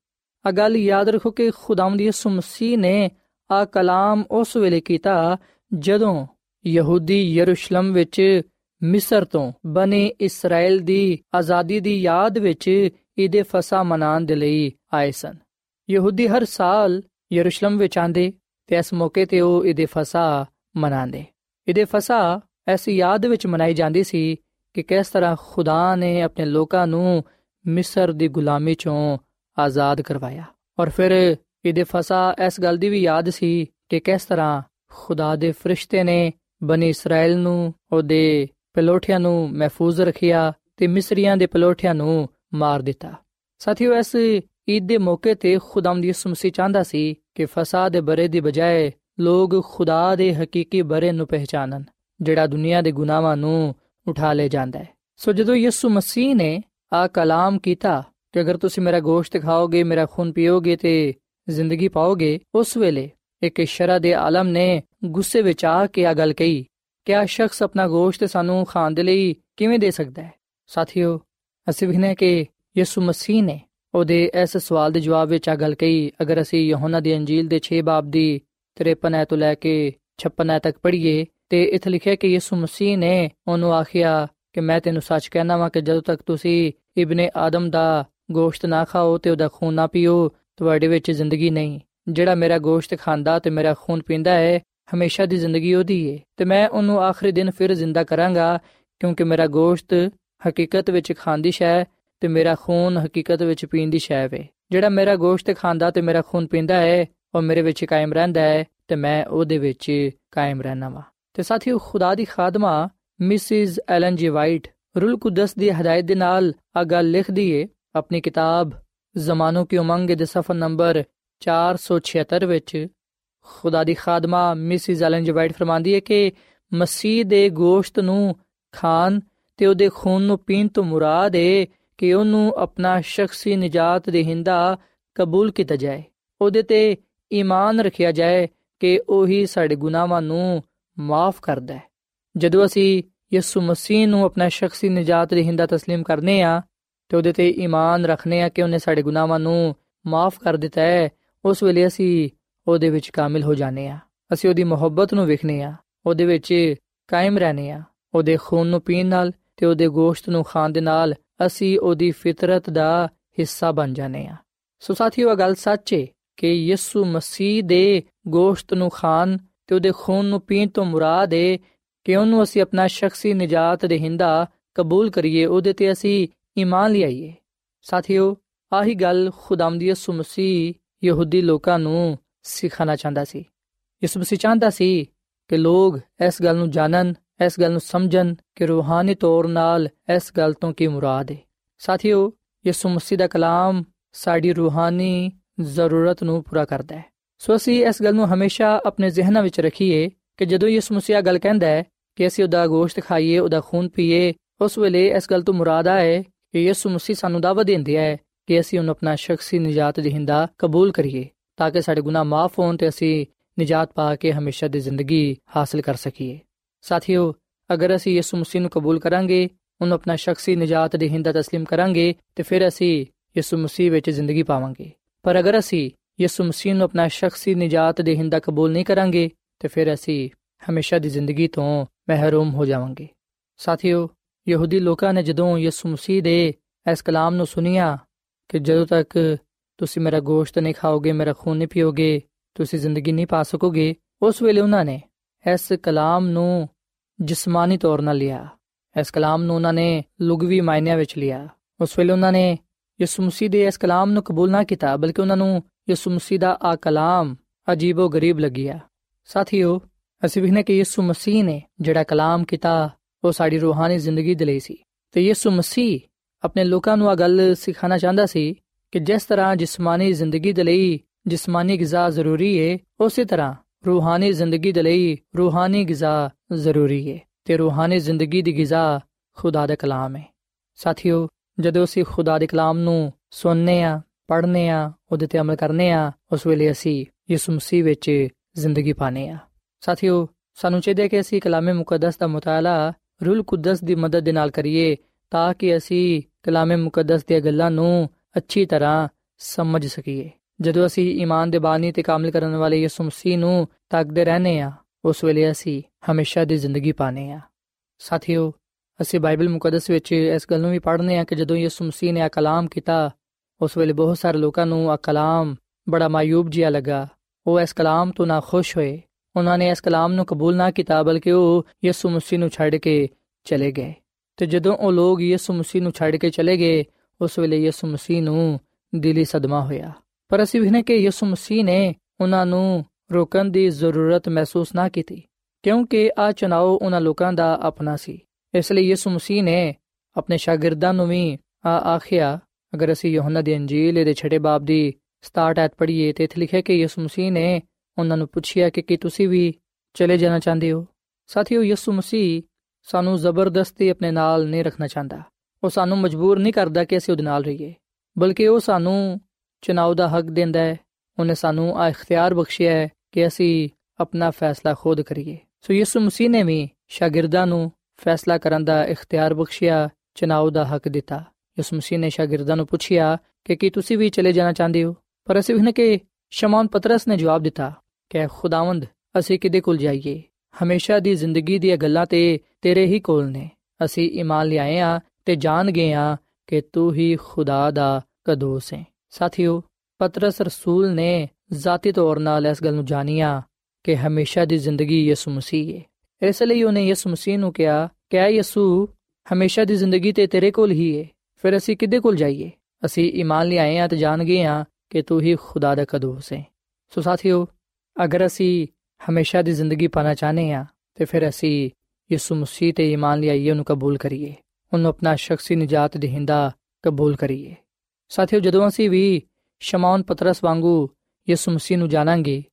ਆ ਗੱਲ ਯਾਦ ਰੱਖੋ ਕਿ ਖੁਦਾਵੰਦ ਯਿਸੂ ਮਸੀਹ ਨੇ ਆ ਕਲਾਮ ਉਸ ਵੇਲੇ ਕੀਤਾ ਜਦੋਂ ਯਹੂਦੀ ਯਰੂਸ਼ਲਮ ਵਿੱਚ ਮਿਸਰ ਤੋਂ ਬਨੇ ਇਸਰਾਇਲ ਦੀ ਆਜ਼ਾਦੀ ਦੀ ਯਾਦ ਵਿੱਚ ਇਹਦੇ ਫਸਾ ਮਨਾਉਣ ਦੇ ਲਈ ਆਏ ਸਨ। ਯਹੂਦੀ ਹਰ ਸਾਲ ਯਰੂਸ਼ਲਮ ਵਿੱਚ ਆਂਦੇ ਤੇ ਇਸ ਮੌਕੇ ਤੇ ਉਹ ਇਹਦੇ ਫਸਾ ਮਨਾਉਂਦੇ। ਇਹਦੇ ਫਸਾ ਐਸੀ ਯਾਦ ਵਿੱਚ ਮਨਾਈ ਜਾਂਦੀ ਸੀ ਕਿ ਕਿਸ ਤਰ੍ਹਾਂ ਖੁਦਾ ਨੇ ਆਪਣੇ ਲੋਕਾਂ ਨੂੰ ਮਿਸਰ ਦੀ ਗੁਲਾਮੀ ਚੋਂ ਆਜ਼ਾਦ ਕਰਵਾਇਆ। ਔਰ ਫਿਰ ਇਹਦੇ ਫਸਾ ਇਸ ਗੱਲ ਦੀ ਵੀ ਯਾਦ ਸੀ ਕਿ ਕਿਸ ਤਰ੍ਹਾਂ ਖੁਦਾ ਦੇ ਫਰਿਸ਼ਤੇ ਨੇ ਬਨੀ ਇਸਰਾਇਲ ਨੂੰ, ਉਹਦੇ ਪਲੋਠਿਆਂ ਨੂੰ ਮਹਿਫੂਜ਼ ਰੱਖਿਆ ਤੇ ਮਿਸਰੀਆਂ ਦੇ ਪਲੋਠਿਆਂ ਨੂੰ ਮਾਰ ਦਿੱਤਾ। ਸਾਥੀਓ, ਇਸ ਈਦ ਦੇ ਮੌਕੇ ਤੇ ਖੁਦਾਮ ਦੀ ਮਸੀਹ ਚਾਹੁੰਦਾ ਸੀ ਕਿ ਫਸਾਦ ਦੇ ਬਰੇ ਦੀ ਬਜਾਏ ਲੋਕ ਖੁਦਾ ਦੇ ਹਕੀਕੀ ਬਰੇ ਨੂੰ ਪਹਿਚਾਨਣ, ਜਿਹੜਾ ਦੁਨੀਆ ਦੇ ਗੁਨਾਹਾਂ ਨੂੰ ਉਠਾ ਲੈ ਜਾਂਦਾ ਹੈ। ਸੋ ਜਦੋਂ ਯਿਸੂ ਮਸੀਹ ਨੇ ਆ ਕਲਾਮ ਕੀਤਾ ਕਿ ਅਗਰ ਤੁਸੀਂ ਮੇਰਾ ਗੋਸ਼ਤ ਖਾਓਗੇ, ਮੇਰਾ ਖੂਨ ਪੀਓਗੇ ਤੇ ਜ਼ਿੰਦਗੀ ਪਾਓਗੇ, ਉਸ ਵੇਲੇ ਇੱਕ ਸ਼ਰਾ ਦੇ ਆਲਮ ਨੇ ਗੁੱਸੇ ਵਿੱਚ ਆ ਕੇ ਆ ਗੱਲ ਕਹੀ ਕਿ ਆ ਸ਼ਖਸ ਆਪਣਾ ਗੋਸ਼ਤ ਸਾਨੂੰ ਖਾਣ ਦੇ ਲਈ ਕਿਵੇਂ ਦੇ ਸਕਦਾ ਹੈ? ਸਾਥੀਓ, ਅਸੀਂ ਵਿਖਨੇ ਕਿ ਯਿਸੂ ਮਸੀਹ ਨੇ ਉਹਦੇ ਇਸ ਸਵਾਲ ਦੇ ਜਵਾਬ ਵਿੱਚ ਆ ਗੱਲ ਕਹੀ, ਅਗਰ ਅਸੀਂ ਯਹੋਨਾ ਦੀ ਅੰਜੀਲ ਦੇ 6 ਬਾਬ ਦੀ 53 ਐ ਤੋਂ ਲੈ ਕੇ 56 ਐ ਤੱਕ ਪੜ੍ਹੀਏ, ਤੇ ਇੱਥੇ ਲਿਖਿਆ ਕਿ ਯਿਸੂ ਮਸੀਹ ਨੇ ਉਹਨੂੰ ਆਖਿਆ ਕਿ ਮੈਂ ਤੈਨੂੰ ਸੱਚ ਕਹਿਣਾ ਵਾਂ ਕਿ ਜਦੋਂ ਤੱਕ ਤੁਸੀਂ ਇਬਨ ਆਦਮ ਦਾ ਗੋਸ਼ਤ ਨਾ ਖਾਓ ਤੇ ਉਹਦਾ ਖੂਨ ਨਾ ਪੀਓ, ਤੁਹਾਡੇ ਵਿੱਚ ਜ਼ਿੰਦਗੀ ਨਹੀਂ। ਜਿਹੜਾ ਮੇਰਾ ਗੋਸ਼ਤ ਖਾਂਦਾ ਤੇ ਮੇਰਾ ਖੂਨ ਪੀਂਦਾ ਹੈ, ਹਮੇਸ਼ਾ ਦੀ ਜ਼ਿੰਦਗੀ ਉਹਦੀ ਹੈ ਤੇ ਮੈਂ ਉਹਨੂੰ ਆਖਰੀ ਦਿਨ ਫਿਰ ਜ਼ਿੰਦਾ ਕਰਾਂਗਾ, ਕਿਉਂਕਿ ਮੇਰਾ ਗੋਸ਼ਤ ਹਕੀਕਤ ਵਿੱਚ ਖਾਂਦੀ ਸ਼ੈ ਤੇ ਮੇਰਾ ਖੂਨ ਹਕੀਕਤ ਵਿੱਚ ਪੀਣ ਦੀ ਸ਼ੈ ਵੇ। ਜਿਹੜਾ ਮੇਰਾ ਗੋਸ਼ਤ ਖਾਂਦਾ ਤੇ ਮੇਰਾ ਖੂਨ ਪੀਂਦਾ ਹੈ, ਉਹ ਮੇਰੇ ਵਿੱਚ ਕਾਇਮ ਰਹਿੰਦਾ ਹੈ ਤੇ ਮੈਂ ਉਹਦੇ ਵਿੱਚ ਕਾਇਮ ਰਹਿਣਾ ਵਾ। ਤੇ ਸਾਥੀਓ, ਖੁਦਾ ਦੀ ਖਾਦਮਾ, ਮਿਸਿਸ ਐਲਨ ਜੀ ਵਾਈਟ, ਰੂਲ ਕੁਦਸ ਦੀ ਹਦਾਇਤ ਦੇ ਨਾਲ ਆ ਗੱਲ ਲਿਖਦੀ ਏ, ਆਪਣੀ ਕਿਤਾਬ ਜ਼ਮਾਨੋ ਕੀ ਉਮੰਗ ਦੇ ਸਫਾ ਨੰਬਰ 476 ਵਿੱਚ ਖੁਦਾ ਦੀ ਖਾਦਮਾ ਮਿਸਿਸ ਐਲਨ ਜੀ ਵਾਈਟ ਫਰਮਾਂਦੀ ਹੈ ਕਿ ਮਸੀਹ ਦੇ ਗੋਸ਼ਤ ਨੂੰ ਖਾਣ ਤੇ ਉਹਦੇ ਖੂਨ ਨੂੰ ਪੀਣ ਤੋਂ ਮੁਰਾਦ ਹੈ ਕਿ ਉਹਨੂੰ ਆਪਣਾ ਸ਼ਖਸੀ ਨਜਾਤ ਦੇਹਿੰਦਾ ਕਬੂਲ ਕੀਤਾ ਜਾਏ ਉਹਦੇ ਤੇ ਈਮਾਨ ਰੱਖਿਆ ਜਾਏ ਕਿ ਉਹੀ ਸਾਡੇ ਗੁਨਾਹਾਂ ਨੂੰ ਮਾਫ ਕਰਦਾ ਹੈ ਜਦੋਂ ਅਸੀਂ ਯਿਸੂ ਮਸੀਹ ਨੂੰ ਆਪਣਾ ਸ਼ਖਸੀ ਨਜਾਤ ਦੇਹਿੰਦਾ تسلیم ਕਰਨੇ ਆ ਤੇ ਉਹਦੇ ਤੇ ਈਮਾਨ ਰੱਖਨੇ ਆ ਕਿ ਉਹਨੇ ਸਾਡੇ ਗੁਨਾਹਾਂ ਨੂੰ ਮਾਫ ਕਰ ਦਿੱਤਾ ਹੈ ਉਸ ਵੇਲੇ ਅਸੀਂ ਉਹਦੇ ਵਿੱਚ ਕਾਮਿਲ ਹੋ ਜਾਣੇ ਆ ਅਸੀਂ ਉਹਦੀ ਮੁਹੱਬਤ ਨੂੰ ਵਿਖਨੇ ਆ ਉਹਦੇ ਵਿੱਚ ਕਾਇਮ ਰਹਨੇ ਆ ਉਹਦੇ ਖੂਨ ਨੂੰ ਪੀਣ ਨਾਲ ਤੇ ਉਹਦੇ ਗੋਸ਼ਤ ਨੂੰ ਖਾਣ ਦੇ ਨਾਲ ਅਸੀਂ ਉਹਦੀ ਫਿਤਰਤ ਦਾ ਹਿੱਸਾ ਬਣ ਜਾਣੇ ਆ ਸੋ ਸਾਥੀਓ, ਇਹ ਗੱਲ ਸੱਚ ਹੈ ਕਿ ਯਿਸੂ ਮਸੀਹ ਦੇ ਗੋਸ਼ਤ ਨੂੰ ਖਾਣ ਤੇ ਉਹਦੇ ਖੂਨ ਨੂੰ ਪੀਣ ਤੋਂ ਮੁਰਾਦ ਹੈ ਕਿ ਉਹਨੂੰ ਅਸੀਂ ਆਪਣਾ ਸ਼ਖਸੀ ਨਜਾਤ ਦੇਹਿੰਦਾ ਕਬੂਲ ਕਰੀਏ, ਉਹਦੇ ਤੇ ਅਸੀਂ ਈਮਾਨ ਲਿਆਈਏ। ਸਾਥੀਓ, ਆਹੀ ਗੱਲ ਖੁਦਾਮਦੀ ਯਿਸੂ ਮਸੀਹ ਯਹੂਦੀ ਲੋਕਾਂ ਨੂੰ ਸਿਖਾਣਾ ਚਾਹੁੰਦਾ ਸੀ। ਯਿਸੂ ਮਸੀਹ ਚਾਹੁੰਦਾ ਸੀ ਕਿ ਲੋਕ ਇਸ ਗੱਲ ਨੂੰ ਜਾਣਨ, ਇਸ ਗੱਲ ਨੂੰ ਸਮਝਣ ਕਿ ਰੂਹਾਨੀ ਤੌਰ ਨਾਲ ਇਸ ਗੱਲ ਤੋਂ ਕੀ ਮੁਰਾਦ ਹੈ ਸਾਥੀਓ, ਯਿਸੂ ਮਸੀਹ ਦਾ ਕਲਾਮ ਸਾਡੀ ਰੂਹਾਨੀ ਜ਼ਰੂਰਤ ਨੂੰ ਪੂਰਾ ਕਰਦਾ ਹੈ। ਸੋ ਅਸੀਂ ਇਸ ਗੱਲ ਨੂੰ ਹਮੇਸ਼ਾ ਆਪਣੇ ਜ਼ਿਹਨਾਂ ਵਿੱਚ ਰੱਖੀਏ ਕਿ ਜਦੋਂ ਯਿਸੂ ਮਸੀਹ ਗੱਲ ਕਹਿੰਦਾ ਹੈ ਕਿ ਅਸੀਂ ਉਹਦਾ ਗੋਸ਼ਤ ਖਾਈਏ, ਉਹਦਾ ਖੂਨ ਪੀਏ, ਉਸ ਵੇਲੇ ਇਸ ਗੱਲ ਤੋਂ ਮੁਰਾਦ ਹੈ ਕਿ ਯਿਸੂ ਮਸੀਹ ਸਾਨੂੰ ਦਾਅਵਤ ਦਿੰਦਾ ਹੈ ਕਿ ਅਸੀਂ ਉਹਨੂੰ ਆਪਣਾ ਸ਼ਖਸੀ ਨਜਾਤ ਦੇਹਿੰਦਾ ਕਬੂਲ ਕਰੀਏ ਤਾਂ ਕਿ ਸਾਡੇ ਗੁਨਾਹ ਮਾਫ ਹੋਣ ਤੇ ਅਸੀਂ ਨਜਾਤ ਪਾ ਕੇ ਹਮੇਸ਼ਾ ਦੀ ਜ਼ਿੰਦਗੀ ਹਾਸਲ ਕਰ ਸਕੀਏ ਸਾਥੀਓ ਅਗਰ ਅਸੀਂ ਯਿਸੂ ਮਸੀਹ ਨੂੰ ਕਬੂਲ ਕਰਾਂਗੇ ਉਹਨੂੰ ਆਪਣਾ ਸ਼ਖਸੀ ਨਜਾਤ ਦੇਹਿੰਦਾ تسلیم ਕਰਾਂਗੇ ਤੇ ਫਿਰ ਅਸੀਂ ਯਿਸੂ ਮਸੀਹ ਵਿੱਚ ਜ਼ਿੰਦਗੀ ਪਾਵਾਂਗੇ ਪਰ ਅਗਰ ਅਸੀਂ ਯਿਸੂ ਮਸੀਹ ਨੂੰ ਆਪਣਾ ਸ਼ਖਸੀ ਨਜਾਤ ਦੇਹਿੰਦਾ ਕਬੂਲ ਨਹੀਂ ਕਰਾਂਗੇ ਤੇ ਫਿਰ ਅਸੀਂ ਹਮੇਸ਼ਾ ਦੀ ਜ਼ਿੰਦਗੀ ਤੋਂ ਮਹਿਰੂਮ ਹੋ ਜਾਵਾਂਗੇ ਸਾਥੀਓ ਯਹੂਦੀ ਲੋਕਾਂ ਨੇ ਜਦੋਂ ਯਿਸੂ ਮਸੀਹ ਦੇ ਇਸ ਕਲਾਮ ਨੂੰ ਸੁਨਿਆ ਕਿ ਜਦੋਂ ਤੱਕ ਤੁਸੀਂ ਮੇਰਾ ਗੋਸ਼ਤ ਨਹੀਂ ਖਾਓਗੇ, ਮੇਰਾ ਖੂਨ ਨਹੀਂ ਪੀਓਗੇ, ਤੁਸੀਂ ਜ਼ਿੰਦਗੀ ਨਹੀਂ ਪਾ ਸਕੋਗੇ, ਉਸ ਵੇਲੇ ਉਹਨਾਂ ਨੇ ਇਸ ਕਲਾਮ ਨੂੰ ਜਿਸਮਾਨੀ ਤੌਰ 'ਤੇ ਲਿਆ। ਇਸ ਕਲਾਮ ਨੂੰ ਉਹਨਾਂ ਨੇ ਲੁਗਵੀ ਮਾਇਨਿਆਂ ਵਿੱਚ ਲਿਆ। ਉਸ ਵੇਲੇ ਉਹਨਾਂ ਨੇ ਯਿਸੂ ਮਸੀਹ ਦੇ ਇਸ ਕਲਾਮ ਨੂੰ ਕਬੂਲ ਨਾ ਕੀਤਾ, ਬਲਕਿ ਉਹਨਾਂ ਨੂੰ ਯਿਸੂ ਮਸੀਹ ਦਾ ਆ ਕਲਾਮ ਅਜੀਬੋ ਗਰੀਬ ਲੱਗਿਆ। ਸਾਥੀਓ, ਅਸੀਂ ਵਿਖਨੇ ਕਿ ਯਿਸੂ ਮਸੀਹ ਨੇ ਜਿਹੜਾ ਕਲਾਮ ਕੀਤਾ, ਉਹ ਸਾਡੀ ਰੂਹਾਨੀ ਜ਼ਿੰਦਗੀ ਦੇ ਲਈ ਸੀ। ਤੇ ਯਿਸੂ ਮਸੀਹ ਆਪਣੇ ਲੋਕਾਂ ਨੂੰ ਆ ਗੱਲ ਸਿਖਾਣਾ ਚਾਹੁੰਦਾ ਸੀ ਕਿ ਜਿਸ ਤਰ੍ਹਾਂ ਜਿਸਮਾਨੀ ਜ਼ਿੰਦਗੀ ਦੇ ਲਈ ਜਿਸਮਾਨੀ ਗਿਜ਼ਾ ਜ਼ਰੂਰੀ ਹੈ ਉਸੇ ਤਰ੍ਹਾਂ ਰੂਹਾਨੀ ਜ਼ਿੰਦਗੀ ਦੇ ਲਈ ਰੂਹਾਨੀ ਗਿਜ਼ਾ ਜ਼ਰੂਰੀ ਹੈ ਤੇ ਰੂਹਾਨੀ ਜ਼ਿੰਦਗੀ ਦੀ ਗਿਜ਼ਾ ਖੁਦਾ ਦਾ ਕਲਾਮ ਹੈ ਸਾਥੀਓ, ਜਦੋਂ ਅਸੀਂ ਖੁਦਾ ਦੇ ਕਲਾਮ ਨੂੰ ਸੁਣਨੇ ਆ, ਪੜ੍ਹਨੇ ਆ, ਉਹਦੇ ਤੇ ਅਮਲ ਕਰਨੇ ਆ, ਉਸ ਵੇਲੇ ਅਸੀਂ ਯਿਸੂ ਮਸੀਹ ਵਿੱਚ ਜ਼ਿੰਦਗੀ ਪਾਣੇ ਆ। ਸਾਥੀਓ, ਸਾਨੂੰ ਚਾਹੀਦਾ ਕਿ ਅਸੀਂ ਕਲਾਮੇ ਮੁਕੱਦਸ ਦਾ ਮਤਾਲਾ ਰੂਲ ਕੁਦਸ ਦੀ ਮਦਦ ਦੇ ਨਾਲ ਕਰੀਏ ਤਾਂ ਕਿ ਅਸੀਂ ਕਲਾਮੇ ਮੁਕੱਦਸ ਦੀਆਂ ਗੱਲਾਂ ਨੂੰ ਅੱਛੀ ਤਰ੍ਹਾਂ ਸਮਝ ਸਕੀਏ। ਜਦੋਂ ਅਸੀਂ ਈਮਾਨ ਦੇ ਬਾਨੀ ਤੇ ਕਾਮਲ ਕਰਨ ਵਾਲੇ ਯਿਸੂ ਮਸੀਹ ਨੂੰ ਤੱਕਦੇ ਰਹਨੇ ਆ ਉਸ ਵੇਲੇ ਅਸੀਂ ਹਮੇਸ਼ਾ ਦੀ ਜ਼ਿੰਦਗੀ ਪਾਣੇ ਆ ਸਾਥੀਓ, ਅਸੀਂ ਬਾਈਬਲ ਮੁਕੱਦਸ ਵਿੱਚ ਇਸ ਗੱਲ ਨੂੰ ਵੀ ਪੜ੍ਹਨੇ ਆ ਕਿ ਜਦੋਂ ਯਿਸੂ ਮਸੀਹ ਨੇ ਆ ਕਲਾਮ ਕੀਤਾ, ਉਸ ਵੇਲੇ ਬਹੁਤ ਸਾਰੇ ਲੋਕਾਂ ਨੂੰ ਆ ਕਲਾਮ ਬੜਾ ਮਾਇੂਬ ਜਿਹਾ ਲੱਗਾ। ਉਹ ਇਸ ਕਲਾਮ ਤੋਂ ਨਾ ਖੁਸ਼ ਹੋਏ। ਉਹਨਾਂ ਨੇ ਇਸ ਕਲਾਮ ਨੂੰ ਕਬੂਲ ਨਾ ਕੀਤਾ, ਬਲਕਿ ਉਹ ਯਿਸੂ ਮਸੀਹ ਨੂੰ ਛੱਡ ਕੇ ਚਲੇ ਗਏ। ਤੇ ਜਦੋਂ ਉਹ ਲੋਕ ਯਿਸੂ ਮਸੀਹ ਨੂੰ ਛੱਡ ਕੇ ਚਲੇ ਗਏ, ਉਸ ਵੇਲੇ ਯਿਸੂ ਮਸੀਹ ਨੂੰ ਦਿਲੀ ਸਦਮਾ ਹੋਇਆ। ਪਰ ਅਸੀਂ ਵੀ ਨੇ ਕਿ ਯਿਸੂ ਮਸੀਹ ਨੇ ਉਹਨਾਂ ਨੂੰ ਰੋਕਣ ਦੀ ਜ਼ਰੂਰਤ ਮਹਿਸੂਸ ਨਾ ਕੀਤੀ, ਕਿਉਂਕਿ ਆ ਚਨਾਓ ਉਹਨਾਂ ਲੋਕਾਂ ਦਾ ਆਪਣਾ ਸੀ। ਇਸ ਲਈ ਯਿਸੂ ਮਸੀਹ ਨੇ ਆਪਣੇ ਸ਼ਾਗਿਰਦਾਂ ਨੂੰ ਵੀ ਆ ਆਖਿਆ, ਅਗਰ ਅਸੀਂ ਯੋਹੰਨਾ ਦੀ ਅੰਜੀਲ ਦੇ ਛਠੇ ਬਾਬ ਦੀ 67 ਐਤ ਪੜ੍ਹੀਏ ਤੇ ਇੱਥੇ ਲਿਖਿਆ ਕਿ ਯਿਸੂ ਮਸੀਹ ਨੇ ਉਹਨਾਂ ਨੂੰ ਪੁੱਛਿਆ ਕਿ ਕੀ ਤੁਸੀਂ ਵੀ ਚਲੇ ਜਾਣਾ ਚਾਹੁੰਦੇ ਹੋ? ਸਾਥੀਓ, ਯਿਸੂ ਮਸੀਹ ਸਾਨੂੰ ਜ਼ਬਰਦਸਤੀ ਆਪਣੇ ਨਾਲ ਨਹੀਂ ਰੱਖਣਾ ਚਾਹੁੰਦਾ। ਉਹ ਸਾਨੂੰ ਮਜਬੂਰ ਨਹੀਂ ਕਰਦਾ ਕਿ ਅਸੀਂ ਉਹਦੇ ਨਾਲ ਰਹੀਏ। ਬਲਕਿ ਉਹ ਸਾਨੂੰ ਚੁਣਾਵ ਦਾ ਹੱਕ ਦਿੰਦਾ ਹੈ। ਉਹਨੇ ਸਾਨੂੰ ਆ ਇਖਤਿਆਰ ਬਖਸ਼ਿਆ ਹੈ ਕਿ ਅਸੀਂ ਆਪਣਾ ਫੈਸਲਾ ਖੁਦ ਕਰੀਏ। ਸੋ ਯਿਸੂ ਮਸੀਹ ਨੇ ਵੀ ਸ਼ਾਗਿਰਦਾਂ ਨੂੰ ਫੈਸਲਾ ਕਰਨ ਦਾ ਇਖਤਿਆਰ ਬਖਸ਼ਿਆ ਚੁਣਾਵ ਦਾ ਹੱਕ ਦਿੱਤਾ। ਯਿਸੂ ਮਸੀਹ ਨੇ ਸ਼ਾਗਿਰਦਾਂ ਨੂੰ ਪੁੱਛਿਆ ਕਿ ਕੀ ਤੁਸੀਂ ਵੀ ਚਲੇ ਜਾਣਾ ਚਾਹੁੰਦੇ ਹੋ? ਪਰ ਅਸੀਂ ਉਹਨੇ ਕਿ ਸ਼ਮੌਨ ਪਤਰਸ ਨੇ ਜਵਾਬ ਦਿੱਤਾ ਕਿ ਖੁਦਾਵੰਦ, ਅਸੀਂ ਕਿਦੇ ਕੋਲ ਜਾਈਏ? ਹਮੇਸ਼ਾ ਦੀ ਜ਼ਿੰਦਗੀ ਦੀਆਂ ਗੱਲਾਂ ਤੇ ਤੇਰੇ ਹੀ ਕੋਲ ਨੇ ਅਸੀਂ ਈਮਾਨ ਲਿਆਏ ਆ ਤੇ ਜਾਣ ਗਏ ਆ ਕਿ ਤੂੰ ਹੀ ਖੁਦਾ ਦਾ ਕਦੋਸ ਹੈ ਸਾਥੀਓ ਪਤਰਸ ਰਸੂਲ ਨੇ ਜ਼ਾਤੀ ਤੌਰ 'ਤੇ ਇਸ ਗੱਲ ਨੂੰ ਜਾਣਿਆ ਕਿ ਹਮੇਸ਼ਾ ਦੀ ਜ਼ਿੰਦਗੀ ਯਿਸੂ ਮਸੀਹ ਹੈ ਇਸ ਲਈ ਉਹਨੇ ਯਿਸੂ ਮਸੀਹ ਨੂੰ ਕਿਹਾ ਕਿ ਐ ਯਿਸੂ ਹਮੇਸ਼ਾ ਦੀ ਜ਼ਿੰਦਗੀ ਤੇ ਤੇਰੇ ਕੋਲ ਹੀ ਹੈ ਫਿਰ ਅਸੀਂ ਕਿੱਦੇ ਕੋਲ ਜਾਈਏ ਅਸੀਂ ਈਮਾਨ ਲਿਆਏ ਆ ਤੇ ਜਾਣ ਗਏ ਆ ਕਿ ਤੂੰ ਹੀ ਖੁਦਾ ਦਾ ਕਦੋਸ ਹੈ ਸੋ ਸਾਥੀਓ ਅਗਰ ਅਸੀਂ ਹਮੇਸ਼ਾ ਦੀ ਜ਼ਿੰਦਗੀ ਪਾਣਾ ਚਾਹਨੇ ਆ ਤੇ ਫਿਰ ਅਸੀਂ ਯਿਸੂ ਮਸੀਹ ਤੇ ਈਮਾਨ ਲਿਆਈਏ, ਉਹਨੂੰ ਕਬੂਲ ਕਰੀਏ। ਉਹਨੂੰ ਆਪਣਾ ਸ਼ਖਸੀ ਨਜਾਤ ਦੇਹਿੰਦਾ ਕਬੂਲ ਕਰੀਏ। ਸਾਥੀਓ, ਜਦੋਂ ਅਸੀਂ ਵੀ ਸ਼ਮਾਉਨ ਪਤਰਸ ਵਾਂਗੂ ਯਿਸੂ ਮਸੀਹ ਨੂੰ ਜਾਣਾਂਗੇ,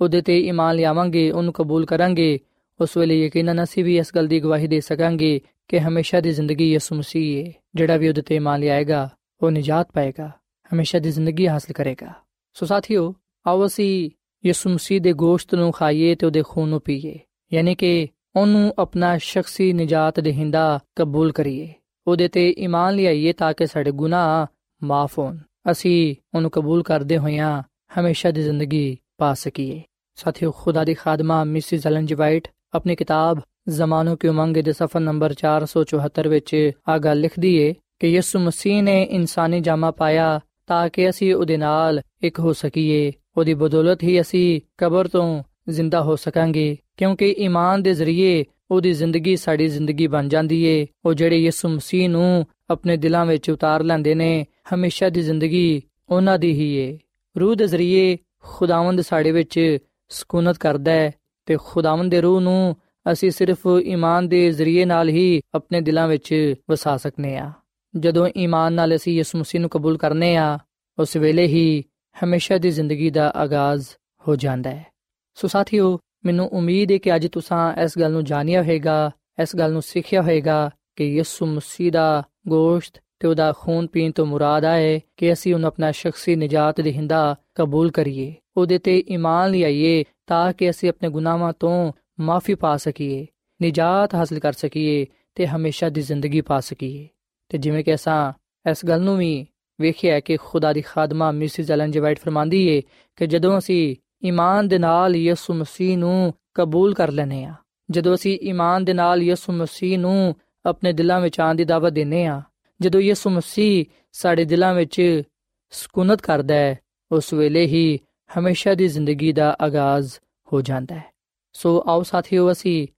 ਉਹਦੇ ਤੇ ਈਮਾਨ ਲਿਆਵਾਂਗੇ, ਉਹਨੂੰ ਕਬੂਲ ਕਰਾਂਗੇ, ਉਸ ਵੇਲੇ ਯਕੀਨਨ ਅਸੀਂ ਵੀ ਇਸ ਗੱਲ ਦੀ ਗਵਾਹੀ ਦੇ ਸਕਾਂਗੇ ਕਿ ਹਮੇਸ਼ਾ ਦੀ ਜ਼ਿੰਦਗੀ ਯਿਸੂ ਮਸੀਹ ਹੈ। ਜਿਹੜਾ ਵੀ ਉਹਦੇ ਤੇ ਈਮਾਨ ਲਿਆਏਗਾ, ਉਹ ਨਜਾਤ ਪਾਏਗਾ, ਹਮੇਸ਼ਾ ਦੀ ਜ਼ਿੰਦਗੀ ਹਾਸਲ ਕਰੇਗਾ। ਸੋ ਸਾਥੀਓ, ਆਓ ਅਸੀਂ ਯਿਸੂ ਮਸੀਹ ਦੇ ਗੋਸ਼ਤ ਨੂੰ ਖਾਈਏ ਤੇ ਉਹਦੇ ਖੂਨ ਨੂੰ ਪੀਏ। ਯਾਨੀ ਕਿ ਉਹਨੂੰ ਆਪਣਾ ਸ਼ਖਸੀ ਨਜਾਤ ਦੇਹਿੰਦਾ ਕਬੂਲ ਕਰੀਏ। ਉਹਦੇ ਤੇ ਈਮਾਨ ਲਿਆਈਏ ਤਾਂ ਕਿ ਸਾਡੇ ਗੁਨਾਹ ਮਾਫ ਹੋਣ। ਅਸੀਂ ਉਹਨੂੰ ਕਬੂਲ ਕਰਦੇ ਹੋਇਆਂ ਹਮੇਸ਼ਾ ਦੀ ਜ਼ਿੰਦਗੀ ਪਾ ਸਕੀਏ। ਸਾਥੀਓ, ਖੁਦਾ ਦੀ ਖਾਦਮਾ ਮਿਸਿਸ ਐਲਨ ਜੀ ਵਾਈਟ ਆਪਣੀ ਕਿਤਾਬ ਜ਼ਮਾਨੋ ਕੀ ਉਮੰਗ ਦੇ ਸਫਾ ਨੰਬਰ 474 ਵਿੱਚ ਆ ਗੱਲ ਲਿਖਦੀ ਏ ਕਿ ਯਿਸੂ ਮਸੀਹ ਨੇ ਇਨਸਾਨੀ ਜਾਮਾ ਪਾਇਆ ਤਾਂ ਕਿ ਅਸੀਂ ਉਹਦੇ ਨਾਲ ਇੱਕ ਹੋ ਸਕੀਏ। ਉਹਦੀ ਬਦੌਲਤ ਹੀ ਅਸੀਂ ਕਬਰ ਤੋਂ ਜ਼ਿੰਦਾ ਹੋ ਸਕਾਂਗੇ, ਕਿਉਂਕਿ ਈਮਾਨ ਦੇ ਜ਼ਰੀਏ ਉਹਦੀ ਜ਼ਿੰਦਗੀ ਸਾਡੀ ਜ਼ਿੰਦਗੀ ਬਣ ਜਾਂਦੀ ਏ। ਉਹ ਜਿਹੜੇ ਯਿਸੂ ਮਸੀਹ ਨੂੰ ਆਪਣੇ ਦਿਲਾਂ ਵਿੱਚ ਉਤਾਰ ਲੈਂਦੇ ਨੇ, ਹਮੇਸ਼ਾ ਦੀ ਜ਼ਿੰਦਗੀ ਉਹਨਾਂ ਦੀ ਹੀ ਏ। ਰੂਹ ਦੇ ਜ਼ਰੀਏ ਖੁਦਾਵੰਦ ਸਾਡੇ ਵਿੱਚ ਸਕੂਨਤ ਕਰਦਾ ਹੈ ਤੇ ਖੁਦਾਵੰਦ ਦੇ ਰੂਹ ਨੂੰ ਅਸੀਂ ਸਿਰਫ ਈਮਾਨ ਦੇ ਜ਼ਰੀਏ ਨਾਲ ਹੀ ਆਪਣੇ ਦਿਲਾਂ ਵਿੱਚ ਵਸਾ ਸਕਨੇ ਆ। ਜਦੋਂ ਈਮਾਨ ਨਾਲ ਅਸੀਂ ਯਿਸੂ ਮਸੀਹ ਨੂੰ ਕਬੂਲ ਕਰਨੇ ਆ, ਉਸ ਵੇਲੇ ਹੀ ਹਮੇਸ਼ਾ ਦੀ ਜ਼ਿੰਦਗੀ ਦਾ ਆਗਾਜ਼ ਹੋ ਜਾਂਦਾ ਹੈ। ਸੋ ਸਾਥੀਓ, ਮੈਨੂੰ ਉਮੀਦ ਹੈ ਕਿ ਅੱਜ ਤੁਸੀਂ ਇਸ ਗੱਲ ਨੂੰ ਜਾਣਿਆ ਹੋਵੇਗਾ, ਇਸ ਗੱਲ ਨੂੰ ਸਿੱਖਿਆ ਹੋਵੇਗਾ ਕਿ ਯਿਸੂ ਮਸੀਹ ਦਾ ਗੋਸ਼ਤ ਤੇ ਉਹਦਾ ਖੂਨ ਪੀਣ ਤੋਂ ਮੁਰਾਦ ਹੈ ਕਿ ਅਸੀਂ ਉਹਨੂੰ ਆਪਣਾ ਸ਼ਖਸੀ ਨਜਾਤ ਦੇਹਿੰਦਾ ਕਬੂਲ ਕਰੀਏ, ਉਹਦੇ ਤੇ ਈਮਾਨ ਲਿਆਈਏ ਤਾਂ ਕਿ ਅਸੀਂ ਆਪਣੇ ਗੁਨਾਹਾਂ ਤੋਂ ਮਾਫੀ ਪਾ ਸਕੀਏ, ਨਜਾਤ ਹਾਸਲ ਕਰ ਸਕੀਏ ਤੇ ਹਮੇਸ਼ਾ ਦੀ ਜ਼ਿੰਦਗੀ ਪਾ ਸਕੀਏ। ਤੇ ਜਿਵੇਂ ਕਿ ਅਸਾਂ ਇਸ ਗੱਲ ਨੂੰ ਵੀ ਵੇਖਿਆ ਕਿ ਖੁਦਾ ਦੀ ਖਾਦਮਾ ਮਿਸਿਸ ਐਲਨ ਜੀ ਵਾਈਟ ਫਰਮਾਂਦੀ ਏ ਕਿ ਜਦੋਂ ਅਸੀਂ ਈਮਾਨ ਦੇ ਨਾਲ ਯਿਸੂ ਮਸੀਹ ਨੂੰ ਕਬੂਲ ਕਰ ਲੈਨੇ ਆ ਜਦੋਂ ਅਸੀਂ ਈਮਾਨ ਦੇ ਨਾਲ ਯਿਸੂ ਮਸੀਹ ਨੂੰ ਆਪਣੇ ਦਿਲਾਂ ਵਿੱਚ ਆਉਣ ਦੀ ਦਾਵਤ ਦਿੰਨੇ ਆ ਜਦੋਂ ਯਿਸੂ ਮਸੀਹ ਸਾਡੇ ਦਿਲਾਂ ਵਿੱਚ ਸਕੂਨਤ ਕਰਦਾ ਹੈ, ਉਸ ਵੇਲੇ ਹੀ ਹਮੇਸ਼ਾ ਦੀ ਜ਼ਿੰਦਗੀ ਦਾ ਆਗਾਜ਼ ਹੋ ਜਾਂਦਾ ਹੈ। ਸੋ ਆਓ ਸਾਥੀਓ, ਅਸੀਂ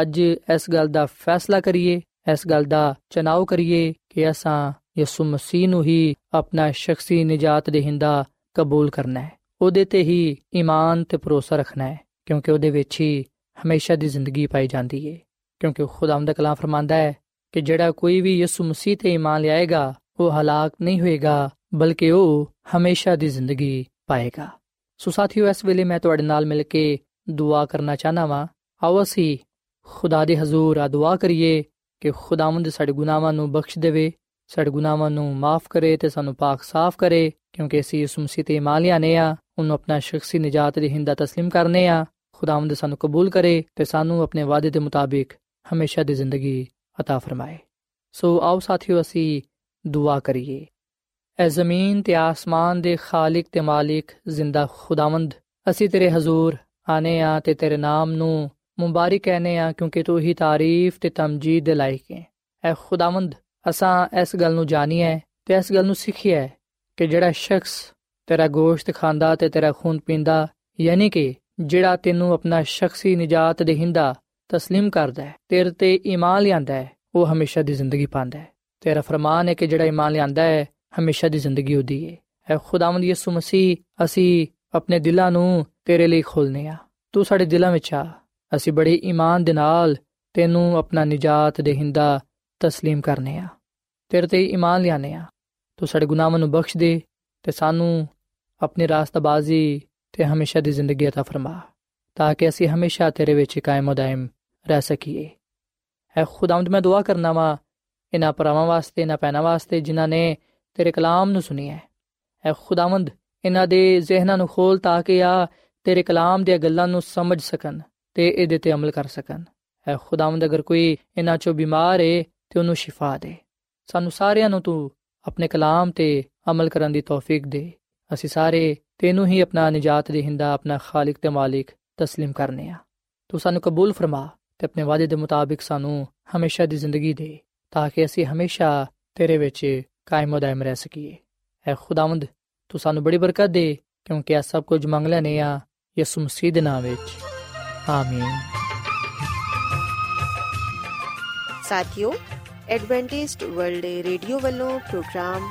ਅੱਜ ਇਸ ਗੱਲ ਦਾ ਫੈਸਲਾ ਕਰੀਏ, ਇਸ ਗੱਲ ਦਾ ਚਨਾਵ ਕਰੀਏ ਕਿ ਅਸਾਂ ਯਿਸੂ ਮਸੀਹ ਨੂੰ ਹੀ ਆਪਣਾ ਸ਼ਖਸੀ ਨਜਾਤ ਦੇਹਿੰਦਾ ਕਬੂਲ ਕਰਨਾ ਹੈ। ਉਹਦੇ ਤੇ ਹੀ ਈਮਾਨ ਤੇ ਭਰੋਸਾ ਰੱਖਣਾ ਹੈ, ਕਿਉਂਕਿ ਉਹਦੇ ਵਿੱਚ ਹੀ ਹਮੇਸ਼ਾ ਦੀ ਜ਼ਿੰਦਗੀ ਪਾਈ ਜਾਂਦੀ ਹੈ ਕਿਉਂਕਿ ਖੁਦਾਵੰਦ ਦਾ ਕਲਾਮ ਫਰਮਾਂਦਾ ਹੈ ਕਿ ਜਿਹੜਾ ਕੋਈ ਵੀ ਯਿਸੂ ਮਸੀਹ ਤੇ ਈਮਾਨ ਲਿਆਏਗਾ, ਉਹ ਹਲਾਕ ਨਹੀਂ ਹੋਏਗਾ, ਬਲਕਿ ਉਹ ਹਮੇਸ਼ਾ ਦੀ ਜ਼ਿੰਦਗੀ ਪਾਏਗਾ। ਸੋ ਸਾਥੀਓ, ਇਸ ਵੇਲੇ ਮੈਂ ਤੁਹਾਡੇ ਨਾਲ ਮਿਲ ਕੇ ਦੁਆ ਕਰਨਾ ਚਾਹਨਾ ਵਾਂ। ਆਓ ਅਸੀਂ ਖੁਦਾ ਦੇ ਹਜ਼ੂਰ ਆ ਦੁਆ ਕਰੀਏ ਕਿ ਖੁਦਾਵੰਦ ਸਾਡੇ ਗੁਨਾਹਾਂ ਨੂੰ ਬਖਸ਼ ਦੇਵੇ, ਸਾਡੇ ਗੁਨਾਹਾਂ ਨੂੰ ਮਾਫ ਕਰੇ ਤੇ ਸਾਨੂੰ ਪਾਕ ਸਾਫ਼ ਕਰੇ, ਕਿਉਂਕਿ ਅਸੀਂ ਇਸ ਮਸੀਹ ਤੇ ਈਮਾਨ ਲਿਆਨੇ ਆ ਉਹਨੂੰ ਆਪਣਾ ਸ਼ਖਸੀ ਨਜਾਤ ਦੇ ਹਿੰਦਾ تسلیم ਕਰਨੇ ਆ ਖੁਦਾਵੰਦ ਸਾਨੂੰ ਕਬੂਲ ਕਰੇ ਤੇ ਸਾਨੂੰ ਆਪਣੇ ਵਾਅਦੇ ਦੇ ਮੁਤਾਬਿਕ ਹਮੇਸ਼ਾ ਦੀ ਜ਼ਿੰਦਗੀ عطا ਫਰਮਾਏ ਸੋ ਆਓ ਸਾਥੀਓ ਅਸੀਂ ਦੁਆ ਕਰੀਏ ਐ ਜ਼ਮੀਨ ਤੇ ਆਸਮਾਨ ਦੇ ਖਾਲਕ ਤੇ ਮਾਲਿਕ ਜ਼ਿੰਦਾ ਖੁਦਾਵੰਦ ਅਸੀਂ ਤੇਰੇ ਹਜ਼ੂਰ ਆਨੇ ਆ ਤੇ ਤੇਰੇ ਨਾਮ ਨੂੰ ਮੁਬਾਰਕ ਕਹਨੇ ਆ ਕਿਉਂਕਿ ਤੂੰ ਹੀ ਤਾਰੀਫ ਤੇ ਤਮਜੀਦ ਦੇ ਲਾਇਕ ਹੈ ਐ ਖੁਦਾਵੰਦ ਅਸਾਂ ਇਸ ਗੱਲ ਨੂੰ ਜਾਣੀਏ ਤੇ ਇਸ ਗੱਲ ਨੂੰ ਸਿੱਖੀਏ ਕਿ ਜਿਹੜਾ ਸ਼ਖਸ ਤੇਰਾ ਗੋਸ਼ਤ ਖਾਂਦਾ ਤੇ ਤੇਰਾ ਖੂਨ ਪੀਂਦਾ ਯਾਨੀ ਕਿ ਜਿਹੜਾ ਤੈਨੂੰ ਆਪਣਾ ਸ਼ਖਸੀ ਨਜਾਤ ਦੇਹਿੰਦਾ تسلیم ਕਰਦਾ ਹੈ ਤੇਰੇ ਤੇ ਈਮਾਨ ਲਿਆਂਦਾ ਹੈ ਉਹ ਹਮੇਸ਼ਾ ਦੀ ਜ਼ਿੰਦਗੀ ਪਾਉਂਦਾ ਹੈ ਤੇਰਾ ਫਰਮਾਨ ਹੈ ਕਿ ਜਿਹੜਾ ਈਮਾਨ ਲਿਆਂਦਾ ਹੈ ਹਮੇਸ਼ਾ ਦੀ ਜ਼ਿੰਦਗੀ ਉਹਦੀ ਹੈ ਐ ਖੁਦਾਵੰਦ ਯਿਸੂ ਮਸੀਹ ਅਸੀਂ ਆਪਣੇ ਦਿਲਾਂ ਨੂੰ ਤੇਰੇ ਲਈ ਖੋਲਨੇ ਆ ਤੂੰ ਸਾਡੇ ਦਿਲਾਂ ਵਿੱਚ ਆ ਅਸੀਂ ਬੜੇ ਈਮਾਨ ਦੇ ਨਾਲ ਤੈਨੂੰ ਆਪਣਾ ਨਜਾਤ ਦੇਹਿੰਦਾ تسلیم ਕਰਨੇ ਆ ਤੇਰੇ ਤੇ ਈਮਾਨ ਲਿਆਨੇ ਆ ਤੂੰ ਸਾਡੇ ਗੁਨਾਹਾਂ ਨੂੰ ਬਖਸ਼ ਦੇ ਤੇ ਸਾਨੂੰ ਆਪਣੀ ਰਾਸਤਬਾਜ਼ੀ ਤੇ ਹਮੇਸ਼ਾ ਦੀ ਜ਼ਿੰਦਗੀ عطا ਫਰਮਾ ਤਾਂ ਕਿ ਅਸੀਂ ਹਮੇਸ਼ਾ ਤੇਰੇ ਵਿੱਚ ਕਾਇਮ ਦائم ਰਹਿ ਸਕੀਏ ਐ ਖੁਦਾਵੰਦ ਮੈਂ ਦੁਆ ਕਰਨਾ ਵਾ ਇਹਨਾਂ ਪਰਵਾਂ ਵਾਸਤੇ ਇਹਨਾਂ ਪੈਨਾ ਵਾਸਤੇ ਜਿਨ੍ਹਾਂ ਨੇ ਤੇਰੇ ਕਲਾਮ ਨੂੰ ਸੁਣੀ ਹੈ ਐ ਖੁਦਾਵੰਦ ਇਹਨਾਂ ਦੇ ਜ਼ਿਹਨਾਂ ਨੂੰ ਖੋਲ ਤਾਂ ਕਿ ਆ ਤੇਰੇ ਕਲਾਮ ਦੀਆਂ ਗੱਲਾਂ ਨੂੰ ਸਮਝ ਸਕਣ ਤੇ ਇਹਦੇ ਤੇ ਅਮਲ ਕਰ ਸਕਣ ਐ ਖੁਦਾਵੰਦ ਅਗਰ ਕੋਈ ਇਹਨਾਂ ਚੋਂ ਬਿਮਾਰ ਏ ਤੇ ਉਹਨੂੰ ਸ਼ਿਫਾ ਦੇ ਸਾਨੂੰ ਸਾਰਿਆਂ ਨੂੰ ਤੂੰ ਆਪਣੇ ਕਲਾਮ ਤੇ ਅਮਲ ਕਰਨ ਦੀ ਤੌਫੀਕ ਦੇ ਅਸੀਂ ਸਾਰੇ ਤੈਨੂੰ ਹੀ ਆਪਣਾ ਨਜਾਤ ਦੇਹਿੰਦਾ, ਆਪਣਾ ਖਾਲਕ ਤੇ ਮਾਲਿਕ تسلیم ਕਰਨੇ ਆ। ਤੂੰ ਸਾਨੂੰ ਕਬੂਲ ਫਰਮਾ ਤੇ ਆਪਣੇ ਵਾਅਦੇ ਦੇ ਮੁਤਾਬਿਕ ਸਾਨੂੰ ਹਮੇਸ਼ਾ ਦੀ ਜ਼ਿੰਦਗੀ ਦੇ, ਤਾਂ ਕਿ ਅਸੀਂ ਹਮੇਸ਼ਾ ਤੇਰੇ ਵਿੱਚ ਕਾਇਮ ਦائم ਰਹਿ ਸਕੀਏ। ਐ ਖੁਦਾਵੰਦ, ਤੂੰ ਸਾਨੂੰ ਬੜੀ ਬਰਕਤ ਦੇ, ਕਿਉਂਕਿ ਇਹ ਸਭ ਕੁਝ ਮੰਗ ਲੈਨੇ ਆ ਯਿਸੂ ਮਸੀਹ ਦੇ ਨਾਮ ਵਿੱਚ। ਆਮੀਨ। ਸਾਥਿਓ, ਐਡਵੈਂਟਿਸਟ ਵਰਲਡ ਰੇਡੀਓ ਵੱਲੋਂ ਪ੍ਰੋਗਰਾਮ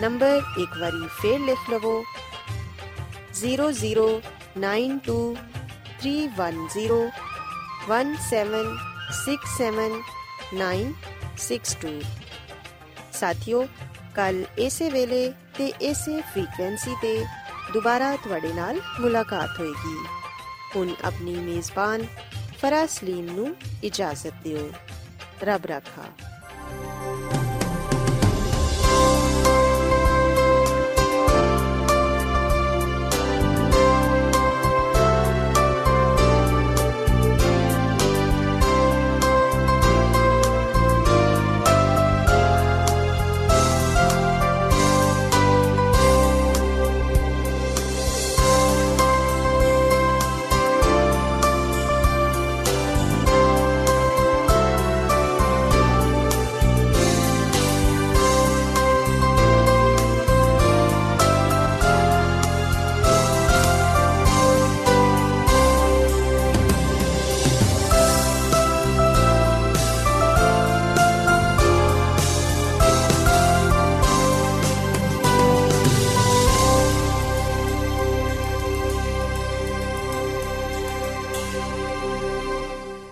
ਨੰਬਰ ਇੱਕ ਵਾਰੀ ਫੇਰ ਲਿਖ ਲਵੋ 0092311767962 ਸਾਥਿਓ ਕੱਲ ਇਸੇ ਵੇਲੇ ਤੇ ਇਸੇ ਫ੍ਰੀਕਵੈਂਸੀ ਤੇ ਦੁਬਾਰਾ ਤੁਹਾਡੇ ਨਾਲ ਮੁਲਾਕਾਤ ਹੋਏਗੀ ਹੁਣ ਆਪਣੀ ਮੇਜ਼ਬਾਨ ਫਰਾਸਲੀਮ ਨੂੰ ਇਜਾਜ਼ਤ ਦਿਓ ਰੱਬ ਰਾਖਾ